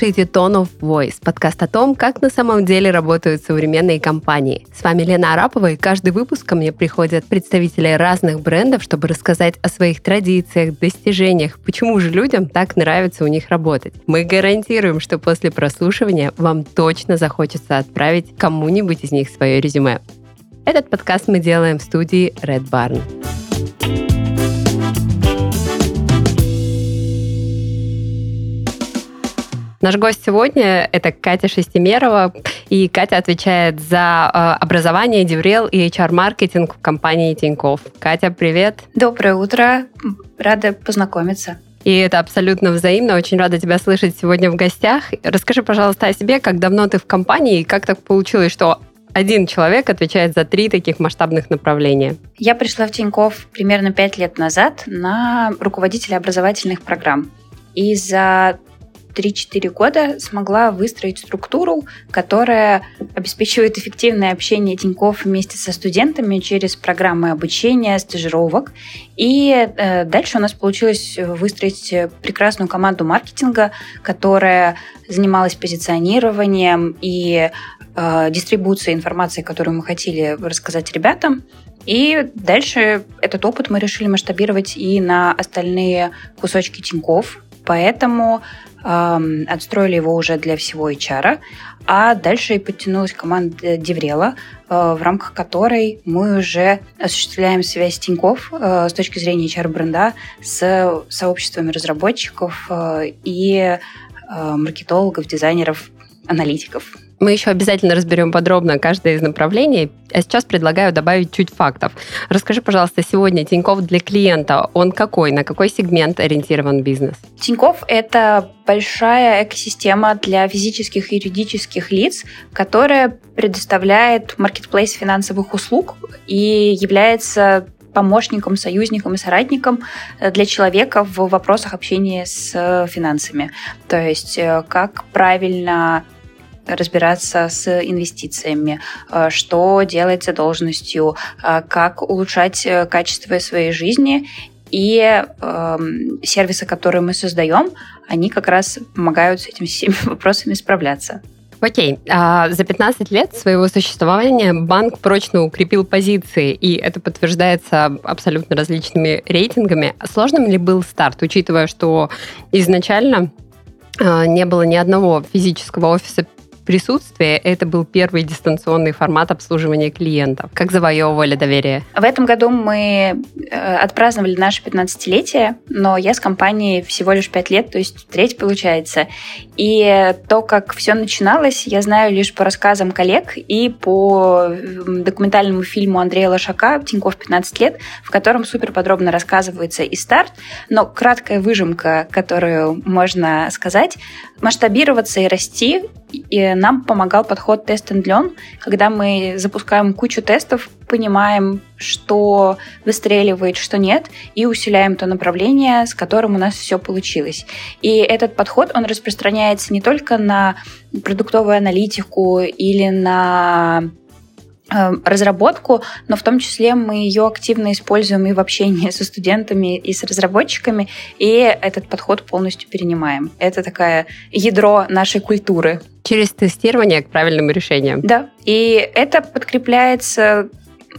слушаете Tone of Voice, подкаст о том, как на самом деле работают современные компании. С вами Лена Арапова, и каждый выпуск ко мне приходят представители разных брендов, чтобы рассказать о своих традициях, достижениях, почему же людям так нравится у них работать. Мы гарантируем, что после прослушивания вам точно захочется отправить кому-нибудь из них свое резюме. Этот подкаст мы делаем в студии Red Barn. Наш гость сегодня – это Катя Шестимерова, и Катя отвечает за э, образование, Деврел и HR-маркетинг в компании Тинькофф. Катя, привет! Доброе утро! Рада познакомиться. И это абсолютно взаимно. Очень рада тебя слышать сегодня в гостях. Расскажи, пожалуйста, о себе, как давно ты в компании и как так получилось, что один человек отвечает за три таких масштабных направления. Я пришла в Тинькофф примерно пять лет назад на руководителя образовательных программ. И за 3-4 года смогла выстроить структуру, которая обеспечивает эффективное общение Тинькофф вместе со студентами через программы обучения, стажировок. И э, дальше у нас получилось выстроить прекрасную команду маркетинга, которая занималась позиционированием и э, дистрибуцией информации, которую мы хотели рассказать ребятам. И дальше этот опыт мы решили масштабировать и на остальные кусочки Тинькофф. Поэтому отстроили его уже для всего HR, а дальше и подтянулась команда Деврела, э, в рамках которой мы уже осуществляем связь Тиньков э, с точки зрения HR-бренда с сообществами разработчиков э, и маркетологов, дизайнеров, аналитиков. Мы еще обязательно разберем подробно каждое из направлений. А сейчас предлагаю добавить чуть фактов. Расскажи, пожалуйста, сегодня Тиньков для клиента, он какой, на какой сегмент ориентирован бизнес? Тиньков – это большая экосистема для физических и юридических лиц, которая предоставляет маркетплейс финансовых услуг и является помощником, союзником и соратником для человека в вопросах общения с финансами. То есть э, как правильно разбираться с инвестициями, э, что делать задолженностью, э, как улучшать э, качество своей жизни. И э, сервисы, которые мы создаем, они как раз помогают с этими всеми вопросами справляться. Окей, а за 15 лет своего существования банк прочно укрепил позиции, и это подтверждается абсолютно различными рейтингами. Сложным ли был старт, учитывая, что изначально не было ни одного физического офиса присутствие это был первый дистанционный формат обслуживания клиентов. Как завоевывали доверие? В этом году мы э, отпраздновали наше 15-летие, но я с компанией всего лишь 5 лет, то есть треть получается. И то, как все начиналось, я знаю лишь по рассказам коллег и по документальному фильму Андрея Лошака «Тинькофф 15 лет», в котором супер подробно рассказывается и старт, но краткая выжимка, которую можно сказать, масштабироваться и расти и нам помогал подход тест and learn, когда мы запускаем кучу тестов, понимаем, что выстреливает, что нет, и усиляем то направление, с которым у нас все получилось. И этот подход, он распространяется не только на продуктовую аналитику или на разработку, но в том числе мы ее активно используем и в общении со студентами, и с разработчиками, и этот подход полностью перенимаем. Это такое ядро нашей культуры. Через тестирование к правильным решениям. Да, и это подкрепляется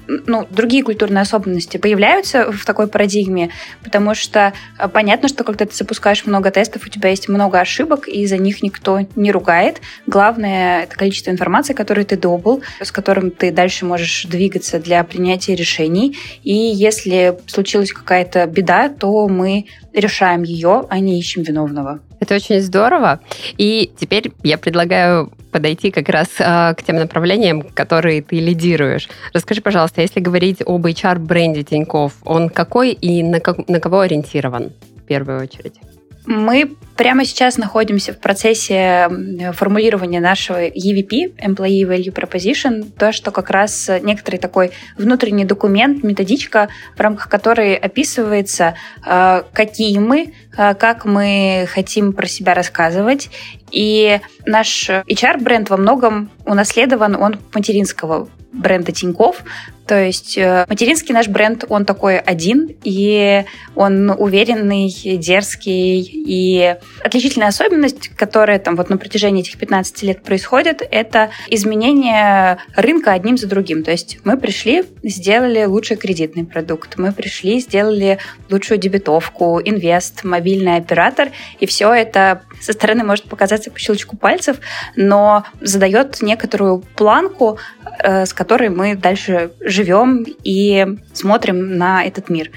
ну, другие культурные особенности появляются в такой парадигме, потому что э, понятно, что когда ты запускаешь много тестов, у тебя есть много ошибок, и за них никто не ругает. Главное — это количество информации, которую ты добыл, с которым ты дальше можешь двигаться для принятия решений. И если случилась какая-то беда, то мы решаем ее, а не ищем виновного. Это очень здорово. И теперь я предлагаю подойти как раз э, к тем направлениям, которые ты лидируешь. Расскажи, пожалуйста, если говорить об HR-бренде Тиньков, он какой и на, как, на кого ориентирован в первую очередь? Мы прямо сейчас находимся в процессе формулирования нашего EVP, Employee Value Proposition, то, что как раз некоторый такой внутренний документ, методичка, в рамках которой описывается, э, какие мы, э, как мы хотим про себя рассказывать И наш HR-бренд во многом унаследован он материнского бренда Тиньков, то есть э, материнский наш бренд, он такой один, и он уверенный, дерзкий. И отличительная особенность, которая там вот на протяжении этих 15 лет происходит, это изменение рынка одним за другим. То есть мы пришли, сделали лучший кредитный продукт, мы пришли, сделали лучшую дебетовку, инвест, мобильный оператор, и все это со стороны может показаться по щелчку пальцев, но задает некоторую планку, э, с которой мы дальше живем живем и смотрим на этот мир.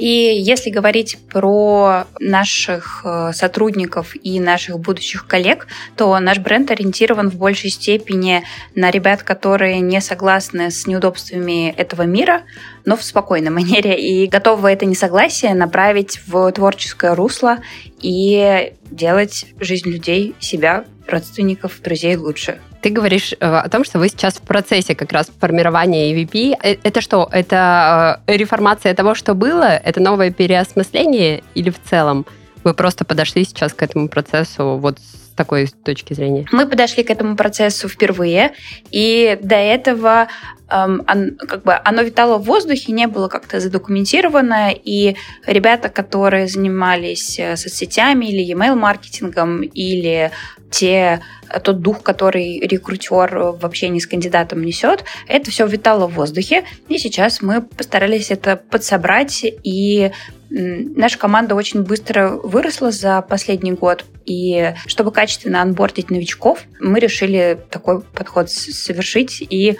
И если говорить про наших э, сотрудников и наших будущих коллег, то наш бренд ориентирован в большей степени на ребят, которые не согласны с неудобствами этого мира, но в спокойной манере и готовы это несогласие направить в творческое русло и делать жизнь людей, себя, родственников, друзей лучше. Ты говоришь э, о том, что вы сейчас в процессе как раз формирования EVP. Э, это что? Это э, реформация того, что было? Это новое переосмысление или в целом вы просто подошли сейчас к этому процессу вот с такой точки зрения? Мы подошли к этому процессу впервые, и до этого эм, он, как бы оно витало в воздухе, не было как-то задокументировано, и ребята, которые занимались соцсетями или e-mail маркетингом или те, тот дух, который рекрутер в общении с кандидатом несет, это все витало в воздухе. И сейчас мы постарались это подсобрать и Наша команда очень быстро выросла за последний год, и чтобы качественно анбордить новичков, мы решили такой подход совершить и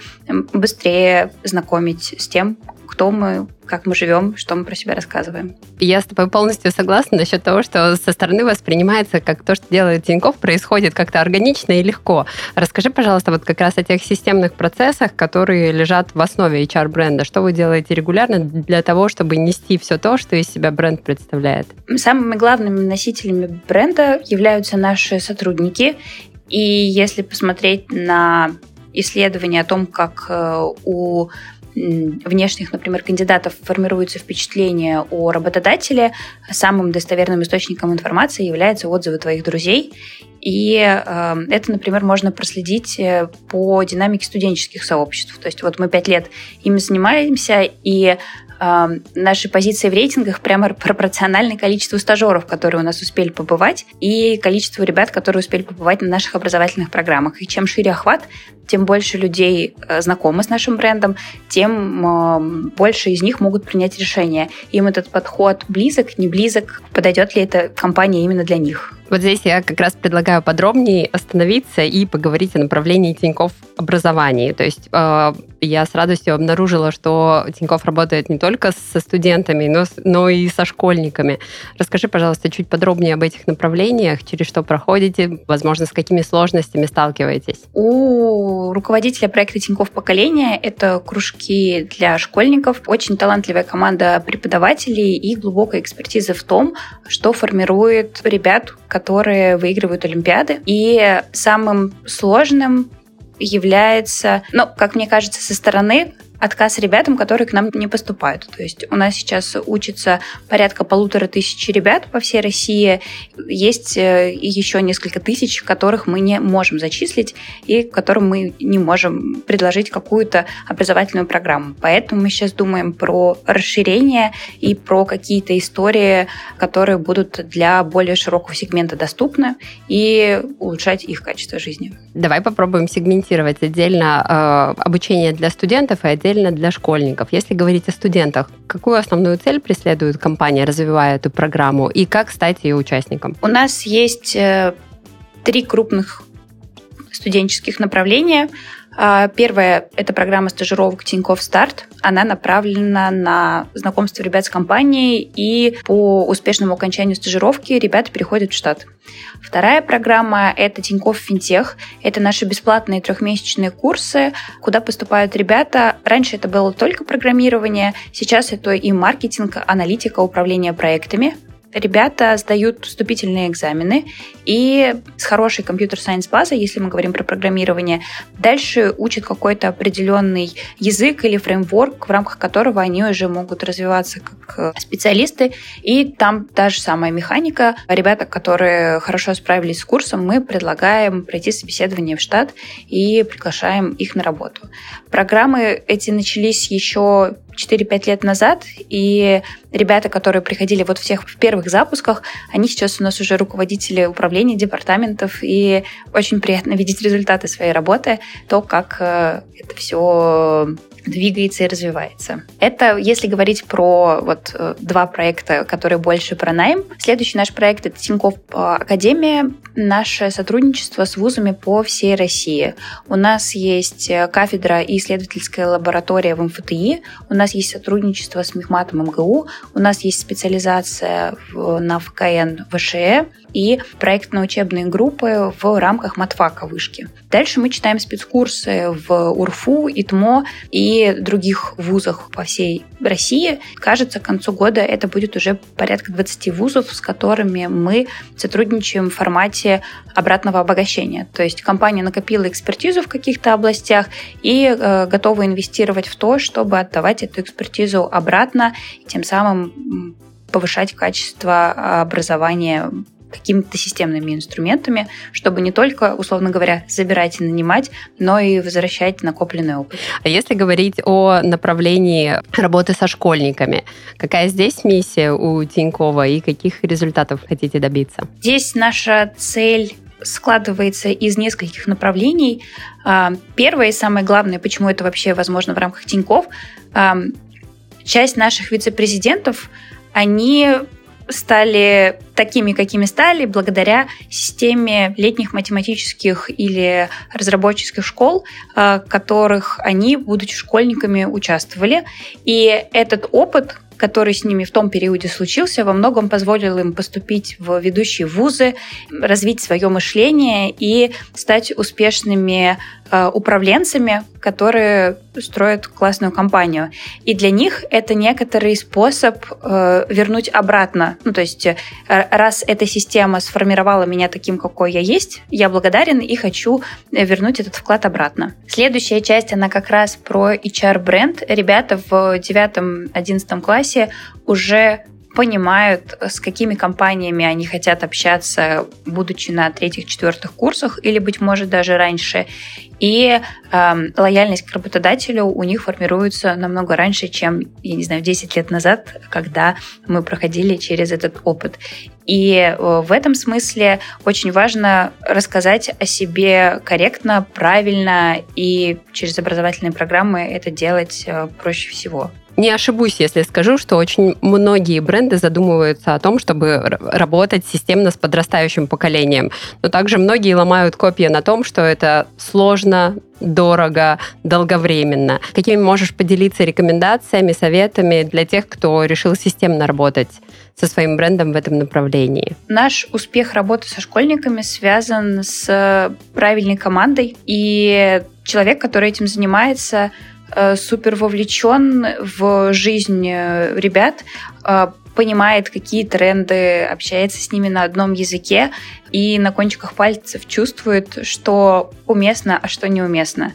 быстрее знакомить с тем, кто мы, как мы живем, что мы про себя рассказываем. Я с тобой полностью согласна насчет того, что со стороны воспринимается, как то, что делает Тиньков, происходит как-то органично и легко. Расскажи, пожалуйста, вот как раз о тех системных процессах, которые лежат в основе HR-бренда. Что вы делаете регулярно для того, чтобы нести все то, что из себя бренд представляет? Самыми главными носителями бренда являются наши сотрудники. И если посмотреть на исследования о том, как э, у внешних, например, кандидатов формируется впечатление о работодателе, самым достоверным источником информации являются отзывы твоих друзей. И э, это, например, можно проследить э, по динамике студенческих сообществ. То есть вот мы пять лет ими занимаемся, и наши позиции в рейтингах прямо пропорциональны количеству стажеров, которые у нас успели побывать, и количеству ребят, которые успели побывать на наших образовательных программах. И чем шире охват, тем больше людей э, знакомы с нашим брендом, тем больше из них могут принять решение. Им этот подход близок, не близок, подойдет ли эта компания именно для них. Вот здесь я как раз предлагаю подробнее остановиться и поговорить о направлении Тиньков образовании. То есть э, я с радостью обнаружила, что Тиньков работает не только со студентами, но, но и со школьниками. Расскажи, пожалуйста, чуть подробнее об этих направлениях, через что проходите, возможно, с какими сложностями сталкиваетесь. У руководителя проекта Тиньков поколения это кружки для школьников, очень талантливая команда преподавателей и глубокая экспертиза в том, что формирует ребят, которые выигрывают Олимпиады. И самым сложным является, ну, как мне кажется, со стороны отказ ребятам, которые к нам не поступают. То есть у нас сейчас учится порядка полутора тысяч ребят по всей России. Есть э, еще несколько тысяч, которых мы не можем зачислить и которым мы не можем предложить какую-то образовательную программу. Поэтому мы сейчас думаем про расширение и про какие-то истории, которые будут для более широкого сегмента доступны и улучшать их качество жизни. Давай попробуем сегментировать отдельно э, обучение для студентов и отдельно отдельно для школьников. Если говорить о студентах, какую основную цель преследует компания, развивая эту программу, и как стать ее участником? У нас есть э, три крупных студенческих направления. А, первое – это программа стажировок Тинькофф Старт. Она направлена на знакомство ребят с компанией, и по успешному окончанию стажировки ребята переходят в штат. Вторая программа – это Тинькофф Финтех. Это наши бесплатные трехмесячные курсы, куда поступают ребята. Раньше это было только программирование, сейчас это и маркетинг, аналитика, управление проектами. Ребята сдают вступительные экзамены и с хорошей компьютер-сайенс базой, если мы говорим про программирование, дальше учат какой-то определенный язык или фреймворк, в рамках которого они уже могут развиваться как специалисты. И там та же самая механика. Ребята, которые хорошо справились с курсом, мы предлагаем пройти собеседование в штат и приглашаем их на работу. Программы эти начались еще 4-5 лет назад, и ребята, которые приходили вот всех в первых запусках, они сейчас у нас уже руководители управления, департаментов, и очень приятно видеть результаты своей работы, то, как э, это все двигается и развивается. Это если говорить про вот э, два проекта, которые больше про найм. Следующий наш проект — это Тинькофф э, Академия, наше сотрудничество с вузами по всей России. У нас есть э, кафедра и исследовательская лаборатория в МФТИ, у нас есть сотрудничество с Мехматом МГУ, у нас есть специализация на ВКН ВШЭ, и проектно-учебные группы в рамках матфака вышки. Дальше мы читаем спецкурсы в УРФУ, ИТМО и других вузах по всей России. Кажется, к концу года это будет уже порядка 20 вузов, с которыми мы сотрудничаем в формате обратного обогащения. То есть компания накопила экспертизу в каких-то областях и э, готова инвестировать в то, чтобы отдавать эту экспертизу обратно, и тем самым повышать качество образования какими-то системными инструментами, чтобы не только, условно говоря, забирать и нанимать, но и возвращать накопленный опыт. А если говорить о направлении работы со школьниками, какая здесь миссия у Тинькова и каких результатов хотите добиться? Здесь наша цель складывается из нескольких направлений. А, первое и самое главное, почему это вообще возможно в рамках Тиньков, а, часть наших вице-президентов, они стали такими, какими стали, благодаря системе летних математических или разработческих школ, э, которых они, будучи школьниками, участвовали. И этот опыт, который с ними в том периоде случился, во многом позволил им поступить в ведущие вузы, развить свое мышление и стать успешными управленцами, которые строят классную компанию. И для них это некоторый способ э, вернуть обратно. Ну, то есть, э, раз эта система сформировала меня таким, какой я есть, я благодарен и хочу вернуть этот вклад обратно. Следующая часть, она как раз про HR-бренд. Ребята в 9-11 классе уже понимают, с какими компаниями они хотят общаться, будучи на третьих-четвертых курсах, или, быть может, даже раньше. И э, лояльность к работодателю у них формируется намного раньше, чем, я не знаю, 10 лет назад, когда мы проходили через этот опыт. И э, в этом смысле очень важно рассказать о себе корректно, правильно, и через образовательные программы это делать э, проще всего. Не ошибусь, если скажу, что очень многие бренды задумываются о том, чтобы работать системно с подрастающим поколением. Но также многие ломают копья на том, что это сложно, дорого, долговременно. Какими можешь поделиться рекомендациями, советами для тех, кто решил системно работать со своим брендом в этом направлении? Наш успех работы со школьниками связан с правильной командой. И человек, который этим занимается, супер вовлечен в жизнь э, ребят, э, понимает, какие тренды, общается с ними на одном языке и на кончиках пальцев чувствует, что уместно, а что неуместно.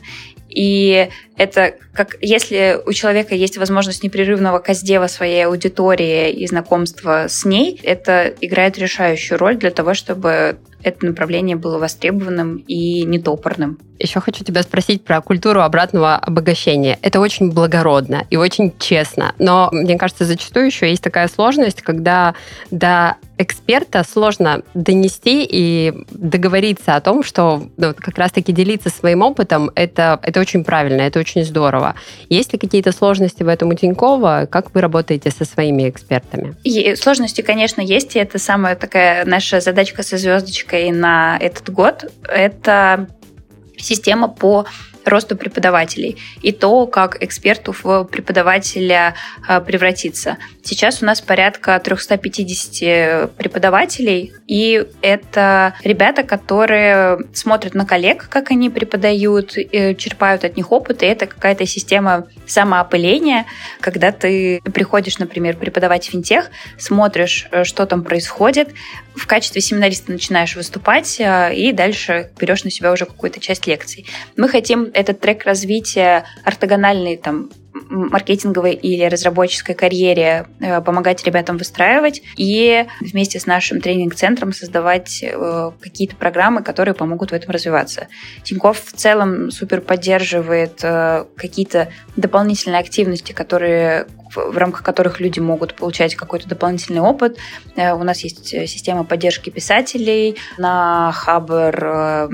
И это как если у человека есть возможность непрерывного каздева своей аудитории и знакомства с ней, это играет решающую роль для того, чтобы это направление было востребованным и нетопорным. Еще хочу тебя спросить про культуру обратного обогащения. Это очень благородно и очень честно, но мне кажется, зачастую еще есть такая сложность, когда до эксперта сложно донести и договориться о том, что ну, как раз-таки делиться своим опытом, это, это очень правильно, это очень здорово. Есть ли какие-то сложности в этом у Тинькова? Как вы работаете со своими экспертами? И сложности, конечно, есть, и это самая такая наша задачка со звездочкой на этот год. Это система по росту преподавателей и то, как эксперту в преподавателя а, превратиться. Сейчас у нас порядка 350 преподавателей, и это ребята, которые смотрят на коллег, как они преподают, черпают от них опыт, и это какая-то система самоопыления, когда ты приходишь, например, преподавать финтех, смотришь, э, что там происходит, в качестве семинариста начинаешь выступать, э, и дальше берешь на себя уже какую-то часть лекций. Мы хотим этот трек развития ортогональный там маркетинговой или разработческой карьере э, помогать ребятам выстраивать и вместе с нашим тренинг-центром создавать э, какие-то программы, которые помогут в этом развиваться. Тинькофф в целом супер поддерживает э, какие-то дополнительные активности, которые в рамках которых люди могут получать какой-то дополнительный опыт. У нас есть система поддержки писателей на Хабр,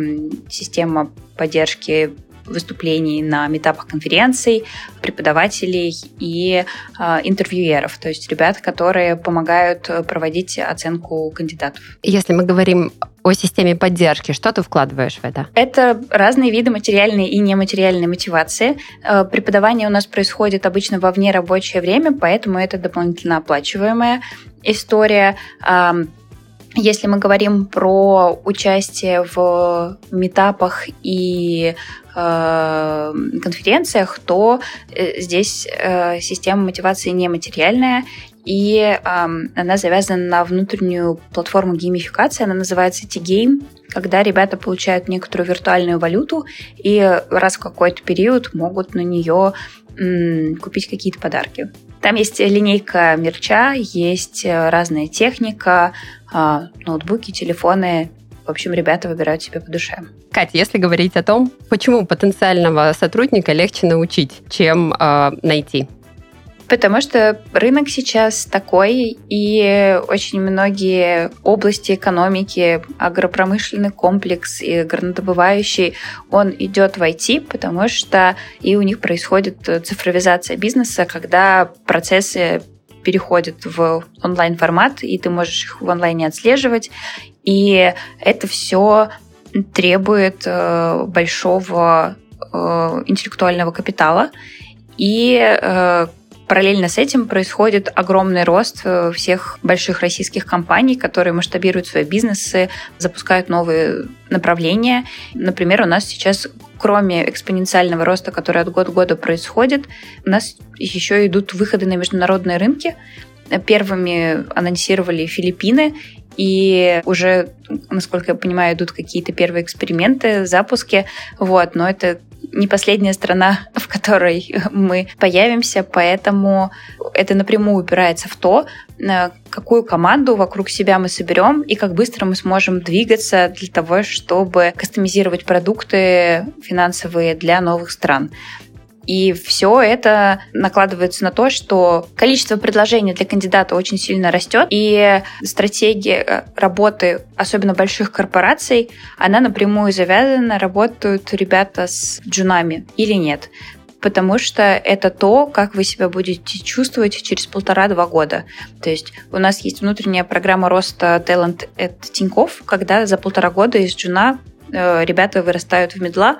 система поддержки выступлений на метапах конференций, преподавателей и э, интервьюеров, то есть ребят, которые помогают проводить оценку кандидатов. Если мы говорим о системе поддержки. Что ты вкладываешь в это? Это разные виды материальной и нематериальной мотивации. Э, преподавание у нас происходит обычно во вне рабочее время, поэтому это дополнительно оплачиваемая история. Если мы говорим про участие в метапах и э, конференциях, то э, здесь э, система мотивации нематериальная, и э, она завязана на внутреннюю платформу геймификации, она называется T-Game, когда ребята получают некоторую виртуальную валюту и раз в какой-то период могут на нее м, купить какие-то подарки. Там есть линейка мерча, есть э, разная техника, а, ноутбуки, телефоны. В общем, ребята выбирают себе по душе. Катя, если говорить о том, почему потенциального сотрудника легче научить, чем э, найти? Потому что рынок сейчас такой, и очень многие области экономики, агропромышленный комплекс и горнодобывающий, он идет в IT, потому что и у них происходит цифровизация бизнеса, когда процессы переходят в онлайн-формат, и ты можешь их в онлайне отслеживать. И это все требует э, большого э, интеллектуального капитала. И э, Параллельно с этим происходит огромный рост э, всех больших российских компаний, которые масштабируют свои бизнесы, запускают новые направления. Например, у нас сейчас кроме экспоненциального роста, который от года к году происходит, у нас еще идут выходы на международные рынки. Первыми анонсировали Филиппины, и уже, насколько я понимаю, идут какие-то первые эксперименты, запуски. Вот, но это не последняя страна, в которой мы появимся, поэтому это напрямую упирается в то, э, какую команду вокруг себя мы соберем и как быстро мы сможем двигаться для того, чтобы кастомизировать продукты финансовые для новых стран. И все это накладывается на то, что количество предложений для кандидата очень сильно растет, и стратегия э, работы, особенно больших корпораций, она напрямую завязана, работают ребята с джунами или нет потому что это то, как вы себя будете чувствовать через полтора-два года. То есть у нас есть внутренняя программа роста Talent at Тинькофф, когда за полтора года из джуна ребята вырастают в медла,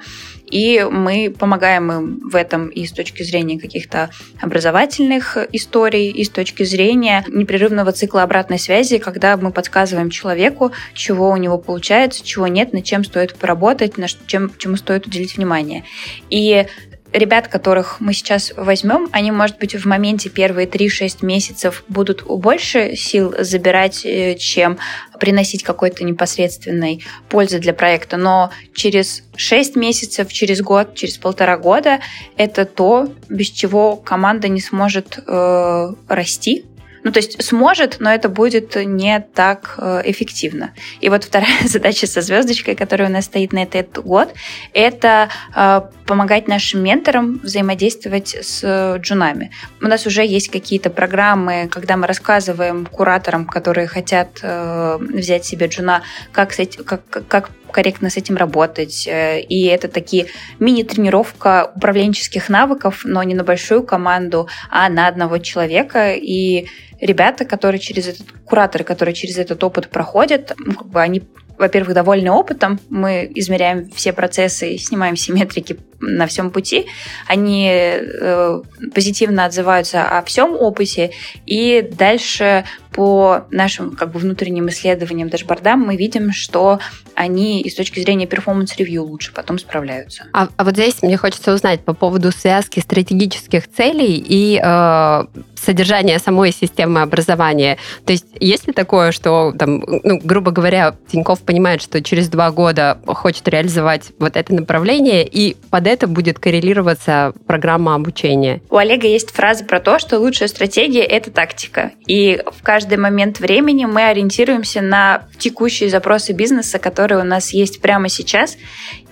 и мы помогаем им в этом и с точки зрения каких-то образовательных историй, и с точки зрения непрерывного цикла обратной связи, когда мы подсказываем человеку, чего у него получается, чего нет, над чем стоит поработать, на чем, чему стоит уделить внимание. И ребят, которых мы сейчас возьмем, они, может быть, в моменте первые 3-6 месяцев будут больше сил забирать, э, чем приносить какой-то непосредственной пользы для проекта, но через 6 месяцев, через год, через полтора года это то, без чего команда не сможет э, расти, ну, то есть сможет, но это будет не так э, эффективно. И вот вторая задача со звездочкой, которая у нас стоит на этот год, это э, помогать нашим менторам взаимодействовать с джунами. У нас уже есть какие-то программы, когда мы рассказываем кураторам, которые хотят э, взять себе джуна, как, как, как корректно с этим работать. И это такие мини-тренировка управленческих навыков, но не на большую команду, а на одного человека. И ребята, которые через этот, кураторы, которые через этот опыт проходят, ну, как бы они во-первых, довольны опытом, мы измеряем все процессы, снимаем все метрики на всем пути, они э, позитивно отзываются о всем опыте, и дальше по нашим как бы внутренним исследованиям дашбордам мы видим, что они и с точки зрения performance review лучше потом справляются. А, а вот здесь мне хочется узнать по поводу связки стратегических целей и э, содержания самой системы образования. То есть есть ли такое, что, там, ну, грубо говоря, Тиньков понимает, что через два года хочет реализовать вот это направление, и под это будет коррелироваться программа обучения? У Олега есть фраза про то, что лучшая стратегия — это тактика. И в каждый момент времени мы ориентируемся на текущие запросы бизнеса, которые у нас есть прямо сейчас,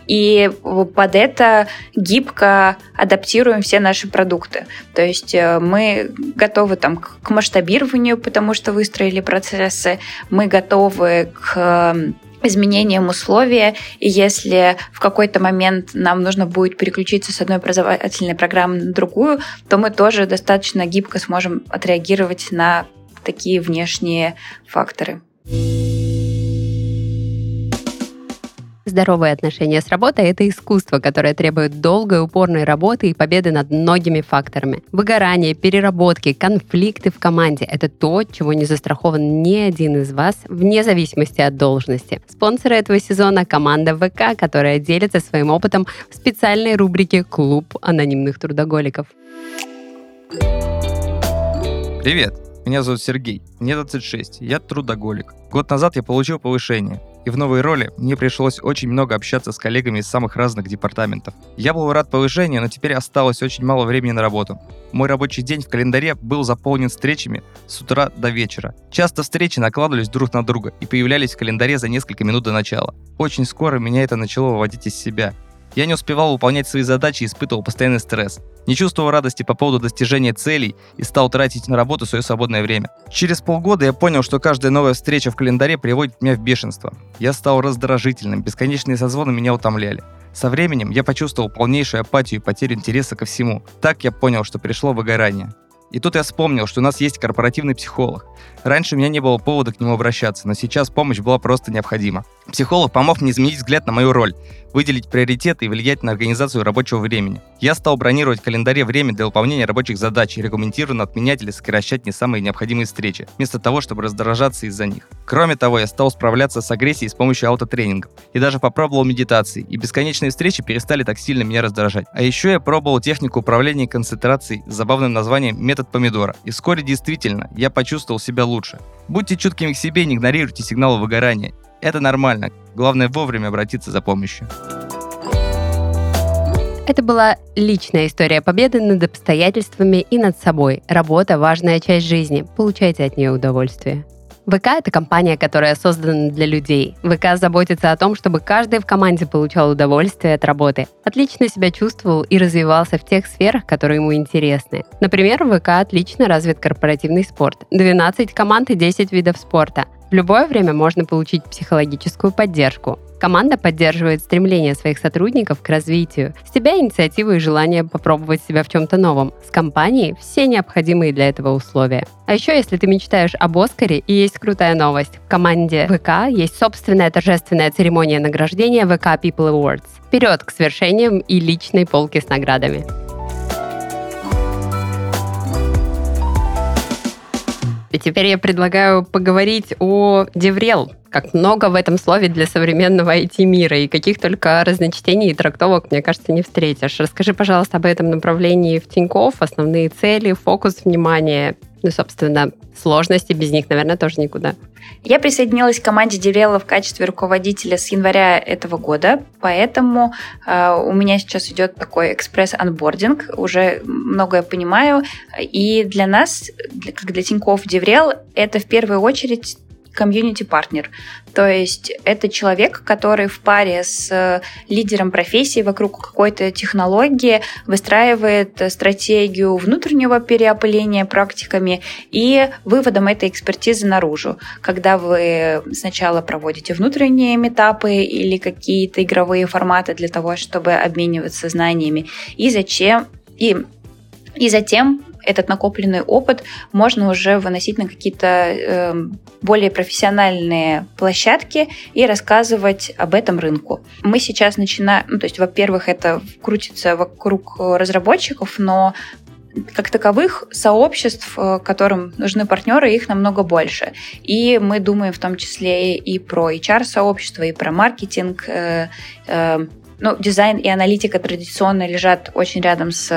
и под это гибко адаптируем все наши продукты. То есть э, мы готовы там к масштабированию, потому что выстроили процессы, мы готовы к изменением условия, и если в какой-то момент нам нужно будет переключиться с одной образовательной программы на другую, то мы тоже достаточно гибко сможем отреагировать на такие внешние факторы. Здоровые отношения с работой – это искусство, которое требует долгой, упорной работы и победы над многими факторами. Выгорание, переработки, конфликты в команде – это то, чего не застрахован ни один из вас, вне зависимости от должности. Спонсоры этого сезона – команда ВК, которая делится своим опытом в специальной рубрике «Клуб анонимных трудоголиков». Привет! Меня зовут Сергей, мне 26, я трудоголик. Год назад я получил повышение, и в новой роли мне пришлось очень много общаться с коллегами из самых разных департаментов. Я был рад повышению, но теперь осталось очень мало времени на работу. Мой рабочий день в календаре был заполнен встречами с утра до вечера. Часто встречи накладывались друг на друга и появлялись в календаре за несколько минут до начала. Очень скоро меня это начало выводить из себя. Я не успевал выполнять свои задачи и испытывал постоянный стресс. Не чувствовал радости по поводу достижения целей и стал тратить на работу свое свободное время. Через полгода я понял, что каждая новая встреча в календаре приводит меня в бешенство. Я стал раздражительным, бесконечные созвоны меня утомляли. Со временем я почувствовал полнейшую апатию и потерю интереса ко всему. Так я понял, что пришло выгорание. И тут я вспомнил, что у нас есть корпоративный психолог. Раньше у меня не было повода к нему обращаться, но сейчас помощь была просто необходима. Психолог помог мне изменить взгляд на мою роль, выделить приоритеты и влиять на организацию рабочего времени. Я стал бронировать в календаре время для выполнения рабочих задач и регламентированно отменять или сокращать не самые необходимые встречи, вместо того, чтобы раздражаться из-за них. Кроме того, я стал справляться с агрессией с помощью аутотренингов. И даже попробовал медитации, и бесконечные встречи перестали так сильно меня раздражать. А еще я пробовал технику управления концентрацией с забавным названием «метод помидора». И вскоре действительно я почувствовал себя лучше. Будьте чуткими к себе, не игнорируйте сигналы выгорания. Это нормально. Главное вовремя обратиться за помощью. Это была личная история победы над обстоятельствами и над собой. Работа – важная часть жизни. Получайте от нее удовольствие. ВК – это компания, которая создана для людей. ВК заботится о том, чтобы каждый в команде получал удовольствие от работы, отлично себя чувствовал и развивался в тех сферах, которые ему интересны. Например, ВК отлично развит корпоративный спорт. 12 команд и 10 видов спорта. В любое время можно получить психологическую поддержку. Команда поддерживает стремление своих сотрудников к развитию, с тебя инициативу и желание попробовать себя в чем-то новом. С компанией все необходимые для этого условия. А еще, если ты мечтаешь об Оскаре, и есть крутая новость. В команде ВК есть собственная торжественная церемония награждения ВК People Awards. Вперед к свершениям и личной полке с наградами. Теперь я предлагаю поговорить о Деврел. Как много в этом слове для современного IT-мира, и каких только разночтений и трактовок, мне кажется, не встретишь. Расскажи, пожалуйста, об этом направлении в Тинькофф, основные цели, фокус внимания, ну, собственно, сложности без них, наверное, тоже никуда. Я присоединилась к команде DevRel а в качестве руководителя с января этого года, поэтому э, у меня сейчас идет такой экспресс-онбординг, уже многое понимаю, и для нас, для, для Тинькофф DevRel, это в первую очередь комьюнити-партнер. То есть это человек, который в паре с э, лидером профессии вокруг какой-то технологии выстраивает стратегию внутреннего переопыления практиками и выводом этой экспертизы наружу. Когда вы сначала проводите внутренние метапы или какие-то игровые форматы для того, чтобы обмениваться знаниями, и зачем и и затем этот накопленный опыт можно уже выносить на какие-то э, более профессиональные площадки и рассказывать об этом рынку. Мы сейчас начинаем, ну, то есть, во-первых, это крутится вокруг разработчиков, но как таковых сообществ, э, которым нужны партнеры, их намного больше. И мы думаем в том числе и про HR-сообщество, и про маркетинг. Э, э, ну, дизайн и аналитика традиционно лежат очень рядом с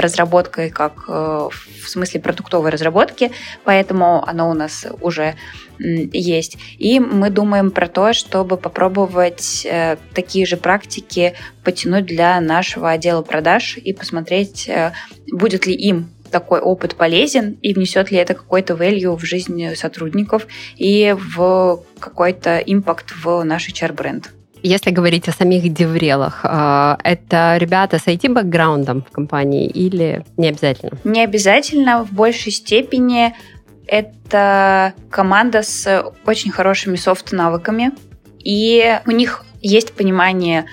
разработкой, как в смысле продуктовой разработки, поэтому оно у нас уже есть. И мы думаем про то, чтобы попробовать э, такие же практики потянуть для нашего отдела продаж и посмотреть, э, будет ли им такой опыт полезен и внесет ли это какой-то value в жизнь сотрудников и в какой-то импакт в наш HR-бренд. Если говорить о самих деврелах, э, это ребята с IT-бэкграундом в компании или не обязательно? Не обязательно. В большей степени это команда с очень хорошими софт-навыками, и у них есть понимание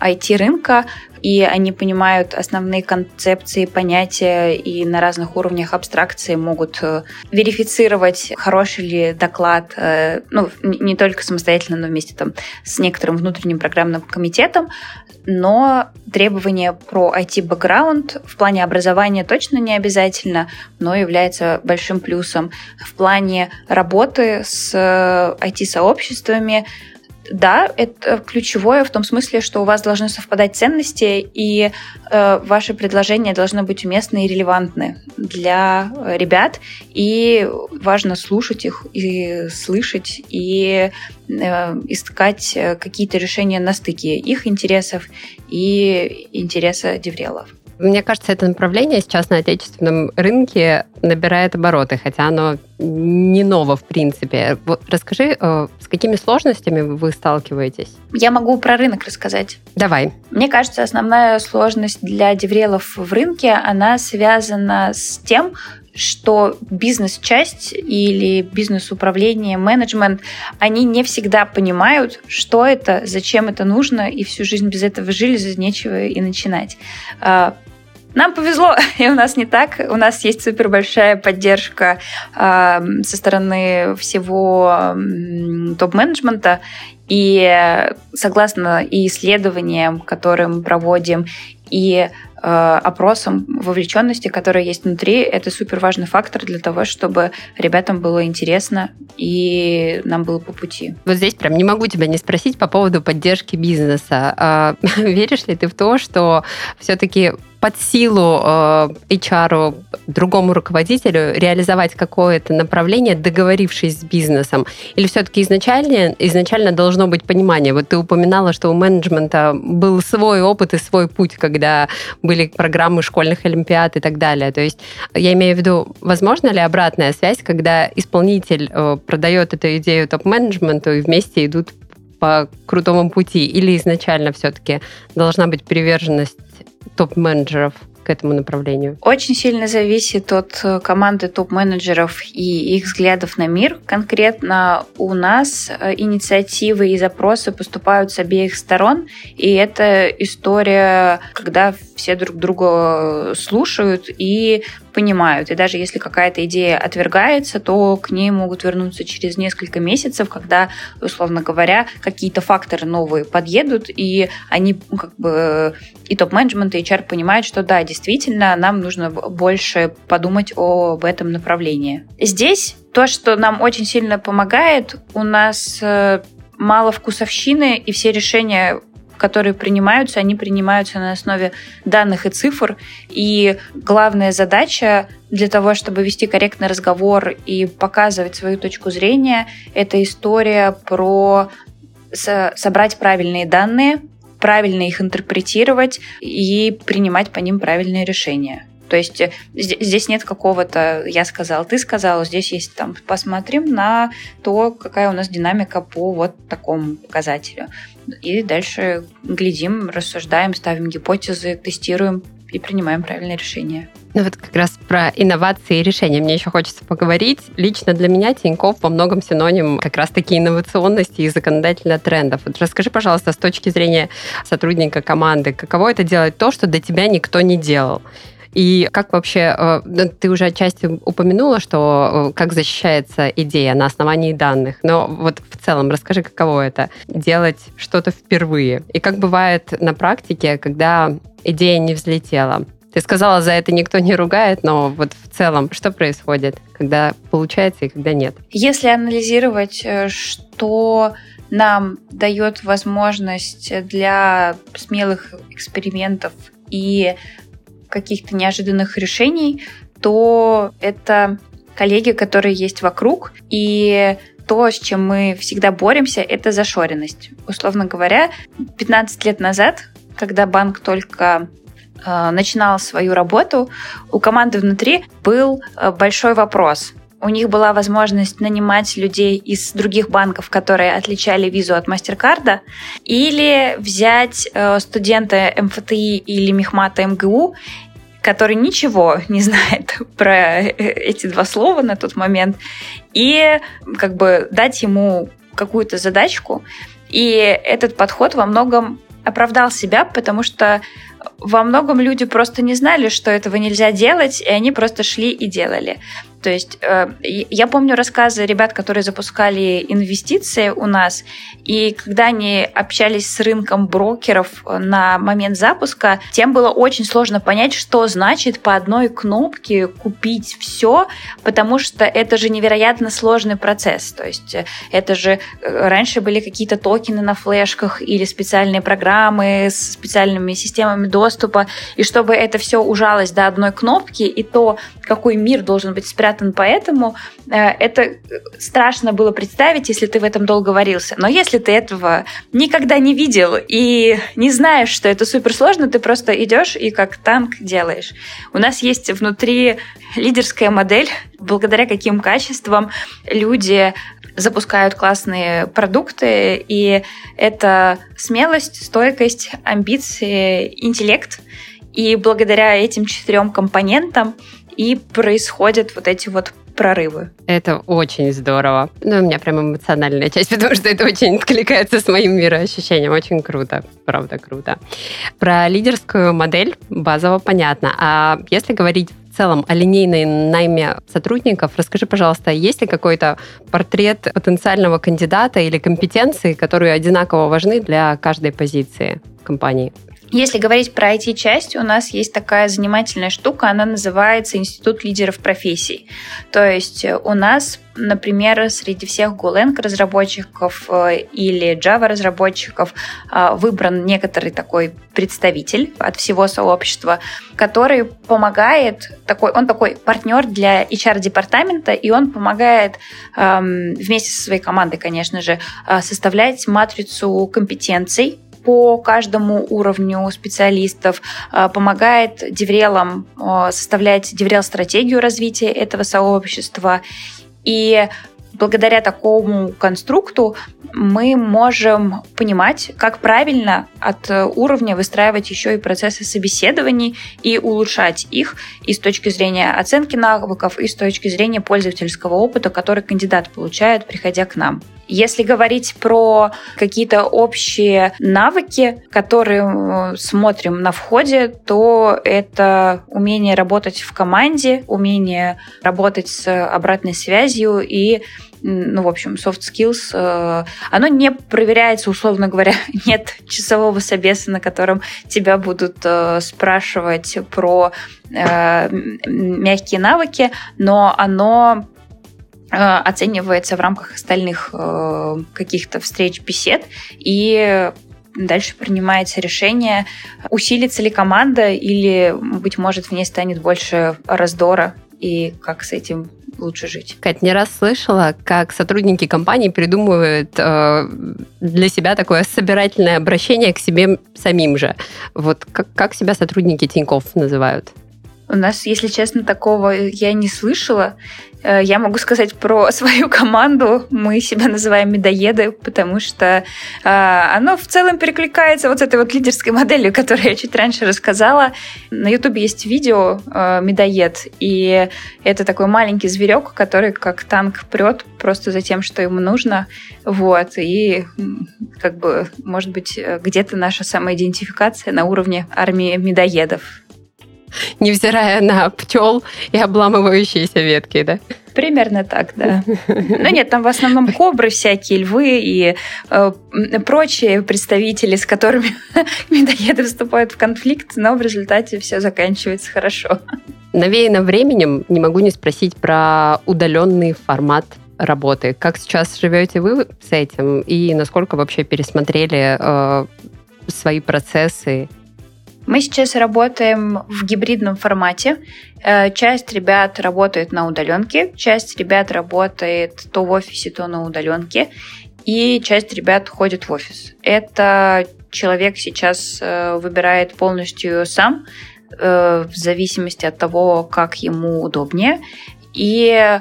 IT-рынка, и они понимают основные концепции, понятия и на разных уровнях абстракции могут э, верифицировать, хороший ли доклад, э, ну, не только самостоятельно, но вместе там с некоторым внутренним программным комитетом, но требования про IT-бэкграунд в плане образования точно не обязательно, но является большим плюсом. В плане работы с IT-сообществами э, да, это ключевое в том смысле, что у вас должны совпадать ценности, и э, ваши предложения должны быть уместны и релевантны для ребят, и важно слушать их и слышать, и э, искать какие-то решения на стыке их интересов и интереса деврелов. Мне кажется, это направление сейчас на отечественном рынке набирает обороты, хотя оно не ново в принципе. Вот расскажи, э, с какими сложностями вы сталкиваетесь? Я могу про рынок рассказать. Давай. Мне кажется, основная сложность для деврелов в рынке, она связана с тем, что бизнес-часть или бизнес-управление, менеджмент, они не всегда понимают, что это, зачем это нужно, и всю жизнь без этого жили, за нечего и начинать. А, нам повезло, и у нас не так. У нас есть супер большая поддержка э, со стороны всего э, топ-менеджмента. И согласно и исследованиям, которые мы проводим, и Э, опросом вовлеченности, которая есть внутри, это супер важный фактор для того, чтобы ребятам было интересно и нам было по пути. Вот здесь прям не могу тебя не спросить по поводу поддержки бизнеса. А, веришь ли ты в то, что все-таки под силу э, HR другому руководителю реализовать какое-то направление, договорившись с бизнесом? Или все-таки изначально, изначально должно быть понимание? Вот ты упоминала, что у менеджмента был свой опыт и свой путь, когда были программы школьных олимпиад и так далее. То есть я имею в виду, возможно ли обратная связь, когда исполнитель э, продает эту идею топ-менеджменту и вместе идут по крутому пути? Или изначально все-таки должна быть приверженность топ-менеджеров к этому направлению? Очень сильно зависит от э, команды топ-менеджеров и их взглядов на мир. Конкретно у нас э, инициативы и запросы поступают с обеих сторон, и это история, когда все друг друга слушают и понимают. И даже если какая-то идея отвергается, то к ней могут вернуться через несколько месяцев, когда, условно говоря, какие-то факторы новые подъедут, и они ну, как бы и топ-менеджмент, и HR понимают, что да, действительно, нам нужно больше подумать об этом направлении. Здесь то, что нам очень сильно помогает, у нас э, мало вкусовщины, и все решения которые принимаются, они принимаются на основе данных и цифр. И главная задача для того, чтобы вести корректный разговор и показывать свою точку зрения, это история про собрать правильные данные, правильно их интерпретировать и принимать по ним правильные решения. То есть э, здесь нет какого-то «я сказал, ты сказал», здесь есть там «посмотрим на то, какая у нас динамика по вот такому показателю». И дальше глядим, рассуждаем, ставим гипотезы, тестируем и принимаем правильное решение. Ну вот как раз про инновации и решения мне еще хочется поговорить. Лично для меня Тиньков во многом синоним как раз-таки инновационности и законодательных трендов. Вот расскажи, пожалуйста, с точки зрения сотрудника команды, каково это делать то, что до тебя никто не делал? И как вообще, э, ну, ты уже отчасти упомянула, что э, как защищается идея на основании данных, но вот в целом расскажи, каково это делать что-то впервые. И как бывает на практике, когда идея не взлетела. Ты сказала, за это никто не ругает, но вот в целом, что происходит, когда получается и когда нет? Если анализировать, э, что нам дает возможность для смелых экспериментов и каких-то неожиданных решений, то это коллеги, которые есть вокруг, и то, с чем мы всегда боремся, это зашоренность. Условно говоря, 15 лет назад, когда банк только э, начинал свою работу, у команды внутри был э, большой вопрос. У них была возможность нанимать людей из других банков, которые отличали визу от Мастеркарда, или взять э, студента МФТИ или Мехмата МГУ который ничего не знает про э, эти два слова на тот момент, и как бы дать ему какую-то задачку. И этот подход во многом оправдал себя, потому что во многом люди просто не знали, что этого нельзя делать, и они просто шли и делали. То есть э, я помню рассказы ребят, которые запускали инвестиции у нас, и когда они общались с рынком брокеров на момент запуска, тем было очень сложно понять, что значит по одной кнопке купить все, потому что это же невероятно сложный процесс. То есть э, это же э, раньше были какие-то токены на флешках или специальные программы с специальными системами доступа, и чтобы это все ужалось до одной кнопки, и то, какой мир должен быть спрятан спрятан поэтому. Э, это страшно было представить, если ты в этом долго варился. Но если ты этого никогда не видел и не знаешь, что это суперсложно, ты просто идешь и как танк делаешь. У нас есть внутри лидерская модель, благодаря каким качествам люди запускают классные продукты, и это смелость, стойкость, амбиции, интеллект. И благодаря этим четырем компонентам и происходят вот эти вот прорывы. Это очень здорово. Ну, у меня прям эмоциональная часть, потому что это очень откликается с моим мироощущением. Очень круто, правда круто. Про лидерскую модель базово понятно. А если говорить в целом о линейной найме сотрудников, расскажи, пожалуйста, есть ли какой-то портрет потенциального кандидата или компетенции, которые одинаково важны для каждой позиции компании? Если говорить про IT-часть, у нас есть такая занимательная штука, она называется Институт лидеров профессий. То есть э, у нас, например, среди всех Golang разработчиков э, или Java разработчиков э, выбран некоторый такой представитель от всего сообщества, который помогает, такой, он такой партнер для HR-департамента, и он помогает эм, вместе со своей командой, конечно же, составлять матрицу компетенций по каждому уровню специалистов, э, помогает деврелам э, составлять деврел-стратегию развития этого сообщества. И благодаря такому конструкту мы можем понимать, как правильно от уровня выстраивать еще и процессы собеседований и улучшать их и с точки зрения оценки навыков, и с точки зрения пользовательского опыта, который кандидат получает, приходя к нам. Если говорить про какие-то общие навыки, которые смотрим на входе, то это умение работать в команде, умение работать с обратной связью и ну, в общем, soft skills, э, оно не проверяется, условно говоря, нет часового собеса, на котором тебя будут э, спрашивать про э, мягкие навыки, но оно оценивается в рамках остальных каких-то встреч, бесед, и дальше принимается решение, усилится ли команда или, быть может, в ней станет больше раздора и как с этим лучше жить. Кать, не раз слышала, как сотрудники компании придумывают э, для себя такое собирательное обращение к себе самим же. Вот как, как себя сотрудники Тиньков называют? У нас, если честно, такого я не слышала. Э, я могу сказать про свою команду. Мы себя называем медоеды, потому что э, оно в целом перекликается вот с этой вот лидерской моделью, которую я чуть раньше рассказала. На Ютубе есть видео э, медоед, и это такой маленький зверек, который как танк прет просто за тем, что ему нужно. Вот, и как бы, может быть, где-то наша самоидентификация на уровне армии медоедов. Невзирая на пчел и обламывающиеся ветки, да? Примерно так, да. Ну нет, там в основном кобры всякие, львы и э, прочие представители, с которыми медоеды вступают в конфликт, но в результате все заканчивается хорошо. Навеяно временем не могу не спросить про удаленный формат работы. Как сейчас живете вы с этим и насколько вообще пересмотрели э, свои процессы мы сейчас работаем в гибридном формате. Э, часть ребят работает на удаленке, часть ребят работает то в офисе, то на удаленке, и часть ребят ходит в офис. Это человек сейчас э, выбирает полностью сам, э, в зависимости от того, как ему удобнее. И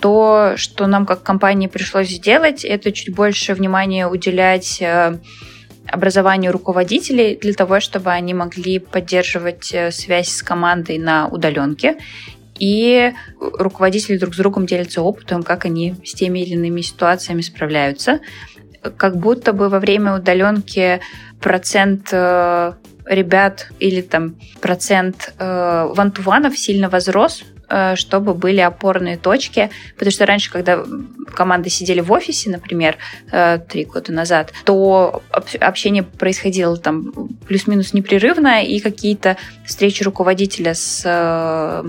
то, что нам как компании пришлось сделать, это чуть больше внимания уделять образованию руководителей для того, чтобы они могли поддерживать э, связь с командой на удаленке. И руководители друг с другом делятся опытом, как они с теми или иными ситуациями справляются. Как будто бы во время удаленки процент э, ребят или там процент э, вантуванов сильно возрос, чтобы были опорные точки, потому что раньше, когда команды сидели в офисе, например, э, три года назад, то общение происходило там плюс-минус непрерывно, и какие-то встречи руководителя с э,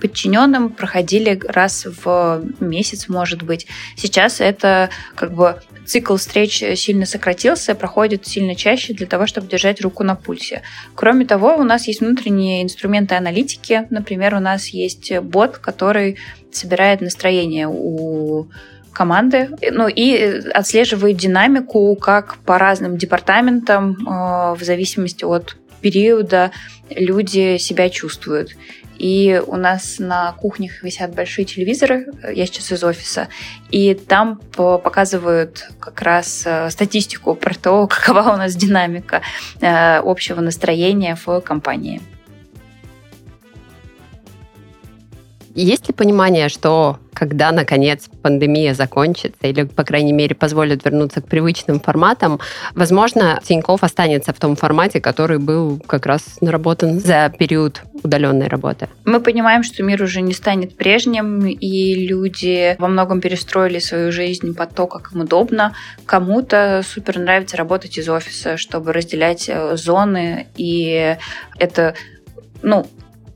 подчиненным проходили раз в месяц, может быть. Сейчас это как бы цикл встреч сильно сократился, проходит сильно чаще для того, чтобы держать руку на пульсе. Кроме того, у нас есть внутренние инструменты аналитики. Например, у нас есть бот, который собирает настроение у команды, ну и отслеживает динамику как по разным департаментам э, в зависимости от периода люди себя чувствуют. И у нас на кухнях висят большие телевизоры, я сейчас из офиса, и там показывают как раз э, статистику про то, какова у нас динамика э, общего настроения в компании. Есть ли понимание, что когда, наконец, пандемия закончится или, по крайней мере, позволит вернуться к привычным форматам, возможно, Тиньков останется в том формате, который был как раз наработан за период удаленной работы? Мы понимаем, что мир уже не станет прежним, и люди во многом перестроили свою жизнь под то, как им удобно. Кому-то супер нравится работать из офиса, чтобы разделять э, зоны, и это ну,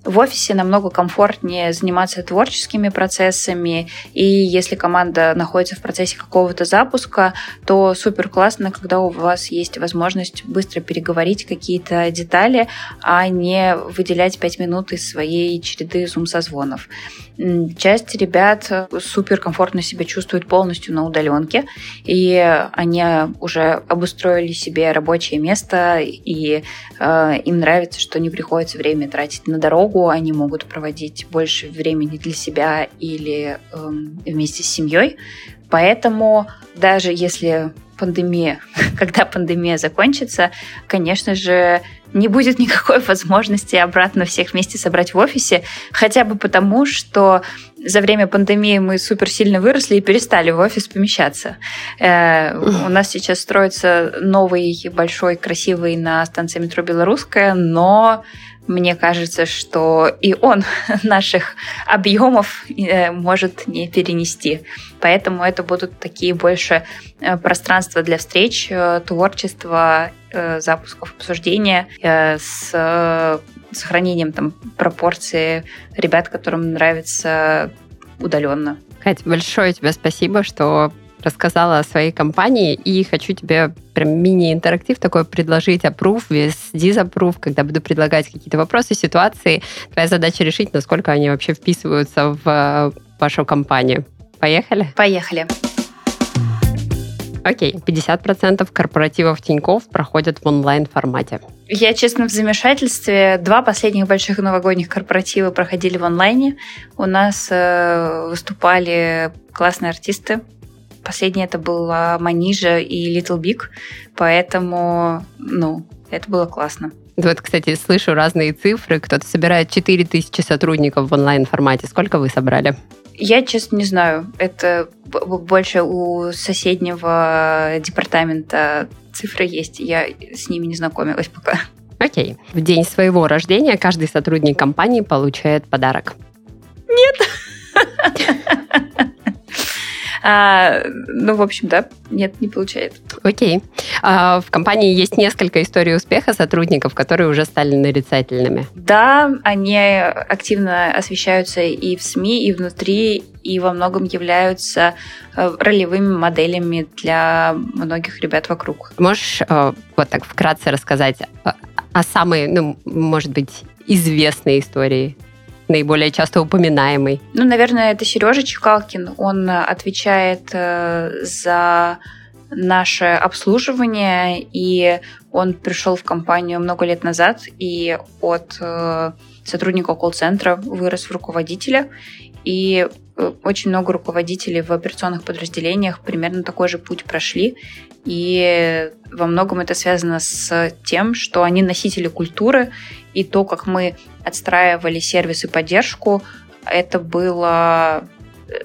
в офисе намного комфортнее заниматься творческими процессами, и если команда находится в процессе какого-то запуска, то супер классно, когда у вас есть возможность быстро переговорить какие-то детали, а не выделять 5 минут из своей череды зум-созвонов. Часть ребят супер комфортно себя чувствует полностью на удаленке, и они уже обустроили себе рабочее место, и э, им нравится, что не приходится время тратить на дорогу, они могут проводить больше времени для себя или э, вместе с семьей. Поэтому даже если пандемия, когда пандемия закончится, конечно же, не будет никакой возможности обратно всех вместе собрать в офисе, хотя бы потому, что за время пандемии мы супер сильно выросли и перестали в офис помещаться. Э, у нас сейчас строится новый большой красивый на станции метро Белорусская, но мне кажется, что и он наших объемов э, может не перенести. Поэтому это будут такие больше э, пространства для встреч, э, творчества, запусков обсуждения с сохранением там пропорции ребят, которым нравится удаленно. Катя, большое тебе спасибо, что рассказала о своей компании, и хочу тебе прям мини-интерактив такой предложить, approve, без disapprove, когда буду предлагать какие-то вопросы, ситуации. Твоя задача решить, насколько они вообще вписываются в э, вашу компанию. Поехали? Поехали. Окей, 50% корпоративов Тиньков проходят в онлайн-формате. Я, честно, в замешательстве. Два последних больших новогодних корпоратива проходили в онлайне. У нас э, выступали классные артисты, Последний это была Манижа и Little Big, поэтому, ну, это было классно. Вот, кстати, слышу разные цифры. Кто-то собирает 4000 сотрудников в онлайн-формате. Сколько вы собрали? Я, честно, не знаю. Это больше у соседнего департамента цифры есть. Я с ними не знакомилась пока. Окей. В день своего рождения каждый сотрудник компании получает подарок. Нет. А, ну, в общем, да, нет, не получает. Окей. А, в компании есть несколько историй успеха сотрудников, которые уже стали нарицательными. Да, они активно освещаются и в СМИ, и внутри, и во многом являются э, ролевыми моделями для многих ребят вокруг. Можешь э, вот так вкратце рассказать о самой, ну, может быть, известной истории наиболее часто упоминаемый? Ну, наверное, это Сережа Чекалкин. Он отвечает э, за наше обслуживание, и он пришел в компанию много лет назад, и от э, сотрудника колл-центра вырос в руководителя. И э, очень много руководителей в операционных подразделениях примерно такой же путь прошли. И во многом это связано с тем, что они носители культуры, и то, как мы отстраивали сервис и поддержку, это было э,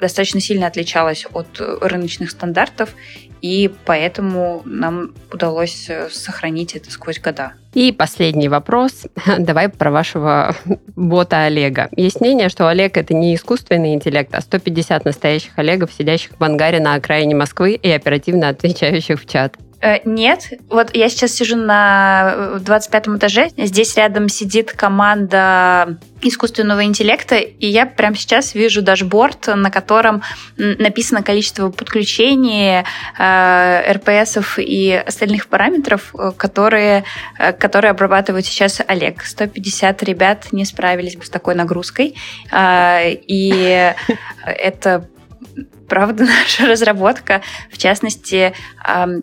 достаточно сильно отличалось от рыночных стандартов, и поэтому нам удалось э, сохранить это сквозь года. И последний вопрос. Давай про вашего бота Олега. Есть мнение, что Олег это не искусственный интеллект, а 150 настоящих Олегов, сидящих в ангаре на окраине Москвы и оперативно отвечающих в чат. Э, нет. Вот я сейчас сижу на 25 э, этаже. Здесь рядом сидит команда искусственного интеллекта, и я прямо сейчас вижу дашборд, на котором написано количество подключений э, РПСов и остальных параметров, э, которые, которые обрабатывает сейчас Олег. 150 ребят не справились бы с такой нагрузкой, э, и это правда наша разработка. В частности,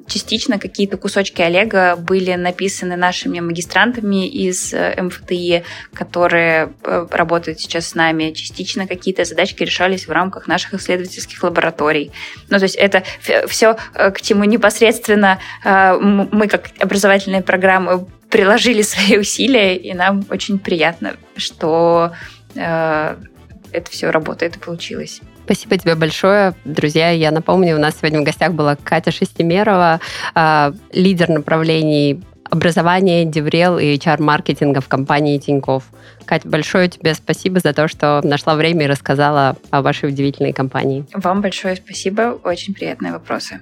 частично какие-то кусочки Олега были написаны нашими магистрантами из э, МФТИ, которые э, работают сейчас с нами. Частично какие-то задачки решались в рамках наших исследовательских лабораторий. Ну, то есть это все, э, к чему непосредственно мы, как образовательные программы, приложили свои усилия, и нам очень приятно, что это все работает и получилось. Спасибо тебе большое. Друзья, я напомню, у нас сегодня в гостях была Катя Шестимерова, а, лидер направлений образования, деврел и HR-маркетинга в компании Тиньков. Катя, большое тебе спасибо за то, что нашла время и рассказала о вашей удивительной компании. Вам большое спасибо. Очень приятные вопросы.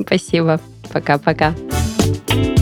Спасибо. Пока-пока. thank you